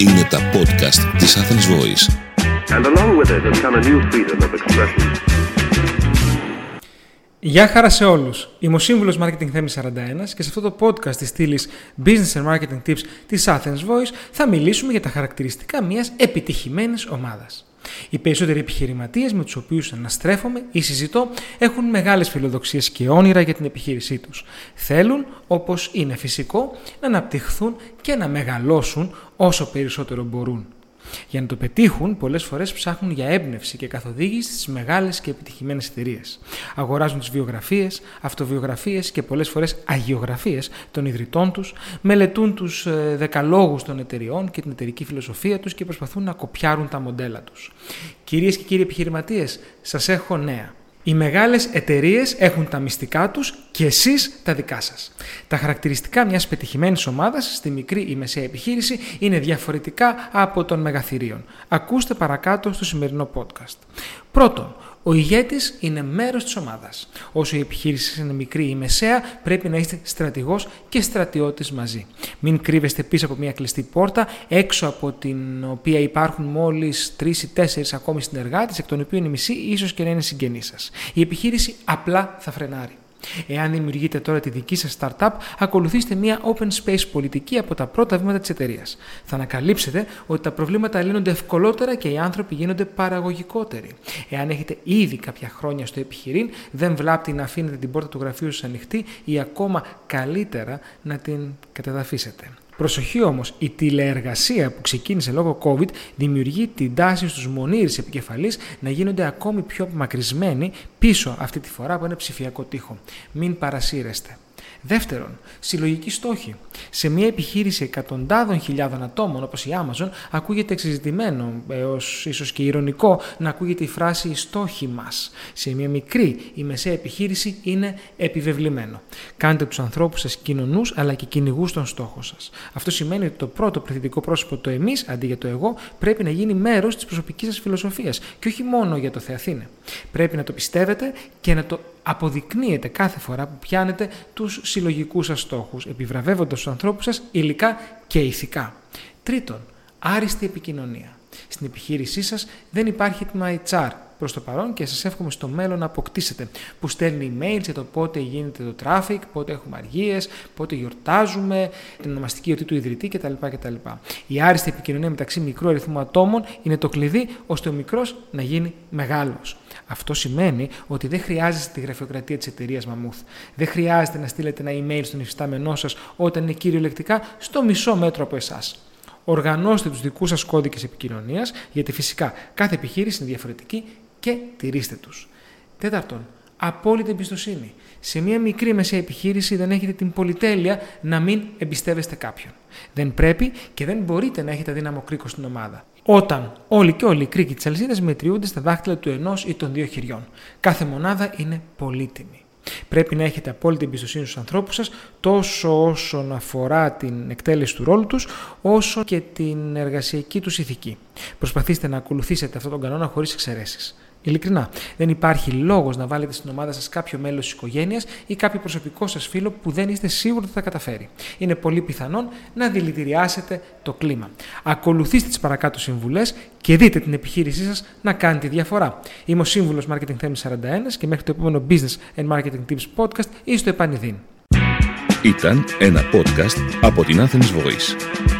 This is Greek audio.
Είναι τα podcast της Athens Voice. And along with it has come a new freedom of expression. Γεια χαρά σε όλους. Είμαι ο Σύμβουλος Marketing Θέμης 41 και σε αυτό το podcast της στήλης Business and Marketing Tips της Athens Voice θα μιλήσουμε για τα χαρακτηριστικά μιας επιτυχημένης ομάδας. Οι περισσότεροι επιχειρηματίες με τους οποίους αναστρέφομαι ή συζητώ έχουν μεγάλες φιλοδοξίες και όνειρα για την επιχείρησή τους. Θέλουν, όπως είναι φυσικό, να αναπτυχθούν και να μεγαλώσουν όσο περισσότερο μπορούν. Για να το πετύχουν, πολλές φορές ψάχνουν για έμπνευση και καθοδήγηση στις μεγάλες και επιτυχημένες εταιρείες. Αγοράζουν τις βιογραφίες, αυτοβιογραφίες και πολλές φορές αγιογραφίες των ιδρυτών τους, μελετούν τους ε, δεκαλόγους των εταιριών και την εταιρική φιλοσοφία τους και προσπαθούν να κοπιάρουν τα μοντέλα τους. Κυρίες και κύριοι επιχειρηματίες, σας έχω νέα. Οι μεγάλες εταιρείες έχουν τα μυστικά τους και εσείς τα δικά σας. Τα χαρακτηριστικά μιας πετυχημένης ομάδας στη μικρή ή μεσαία επιχείρηση είναι διαφορετικά από των μεγαθυρίων. Ακούστε παρακάτω στο σημερινό podcast. Πρώτον, ο ηγέτης είναι μέρος της ομάδας. Όσο η επιχείρηση είναι μικρή ή μεσαία, πρέπει να είστε στρατηγός και στρατιώτης μαζί. Μην κρύβεστε πίσω από μια κλειστή πόρτα, έξω από την οποία υπάρχουν μόλις τρεις ή τέσσερις ακόμη συνεργάτες, εκ των οποίων η μισή ίσως και να είναι συγγενείς σας. Η επιχείρηση απλά θα φρενάρει. Εάν δημιουργείτε τώρα τη δική σας startup, ακολουθήστε μια open space πολιτική από τα πρώτα βήματα της εταιρείας. Θα ανακαλύψετε ότι τα προβλήματα λύνονται ευκολότερα και οι άνθρωποι γίνονται παραγωγικότεροι. Εάν έχετε ήδη κάποια χρόνια στο επιχειρήν, δεν βλάπτει να αφήνετε την πόρτα του γραφείου σας ανοιχτή ή ακόμα καλύτερα να την κατεδαφίσετε. Προσοχή όμως, η τηλεεργασία που ξεκίνησε λόγω COVID δημιουργεί την τάση στους μονήρες επικεφαλής να γίνονται ακόμη πιο απομακρυσμένοι πίσω αυτή τη φορά από ένα ψηφιακό τείχο. Μην παρασύρεστε. Δεύτερον, συλλογική στόχη. Σε μια επιχείρηση εκατοντάδων χιλιάδων ατόμων όπως η Amazon, ακούγεται εξειδικευμένο έως ίσως και ηρωνικό να ακούγεται η φράση «οι στόχοι μας». Σε μια μικρή ή μεσαία επιχείρηση είναι επιβεβλημένο. Κάντε τους ανθρώπους σας κοινωνούς αλλά και κυνηγούς των στόχων σας. Αυτό σημαίνει ότι το πρώτο πληθυντικό πρόσωπο, το εμείς αντί για το εγώ, πρέπει να γίνει μέρος της προσωπικής σας φιλοσοφίας και όχι μόνο για το Θεαθήνε. Πρέπει να το πιστεύετε και να το αποδεικνύετε κάθε φορά που πιάνετε τους συλλογικούς σας στόχους, επιβραβεύοντας τους ανθρώπους σας υλικά και ηθικά. Τρίτον, άριστη επικοινωνία. Στην επιχείρησή σας δεν υπάρχει έτοιμα HR προς το παρόν και σας εύχομαι στο μέλλον να αποκτήσετε. Που στέλνει emails για το πότε γίνεται το traffic, πότε έχουμε αργίες, πότε γιορτάζουμε, την ονομαστική γιορτή του ιδρυτή κτλ. κτλ. Η άριστη επικοινωνία μεταξύ μικρού αριθμού ατόμων είναι το κλειδί ώστε ο μικρός να γίνει μεγάλος. Αυτό σημαίνει ότι δεν χρειάζεστε τη γραφειοκρατία της εταιρείας Μαμούθ. Δεν χρειάζεται να στείλετε ένα email στον υφιστάμενό σας όταν είναι κυριολεκτικά στο μισό μέτρο από εσάς. Οργανώστε τους δικούς σας κώδικες επικοινωνίας, γιατί φυσικά κάθε επιχείρηση είναι διαφορετική και τηρήστε τους. Τέταρτον, απόλυτη εμπιστοσύνη. Σε μια μικρή μεσαία επιχείρηση δεν έχετε την πολυτέλεια να μην εμπιστεύεστε κάποιον. Δεν πρέπει και δεν μπορείτε να έχετε αδύναμο κρίκο στην ομάδα. Όταν όλοι και όλοι οι κρίκοι της αλυσίδας μετριούνται στα δάχτυλα του ενός ή των δύο χειριών. Κάθε μονάδα είναι πολύτιμη. Πρέπει να έχετε απόλυτη εμπιστοσύνη στους ανθρώπους σας, τόσο όσον αφορά την εκτέλεση του ρόλου τους, όσο και την εργασιακή τους ηθική. Προσπαθήστε να ακολουθήσετε αυτόν τον κανόνα χωρίς εξαιρέσεις. Ειλικρινά, δεν υπάρχει λόγος να βάλετε στην ομάδα σας κάποιο μέλος της οικογένειας ή κάποιο προσωπικό σας φίλο που δεν είστε σίγουροι ότι θα καταφέρει. Είναι πολύ πιθανόν να δηλητηριάσετε το κλίμα. Ακολουθήστε τις παρακάτω συμβουλές και δείτε την επιχείρησή σας να κάνει τη διαφορά. Είμαι ο σύμβουλος Marketing Theme 41 και μέχρι το επόμενο Business and Marketing Tips podcast ή στο επανειδήν. Ήταν ένα podcast από την Athens Voice.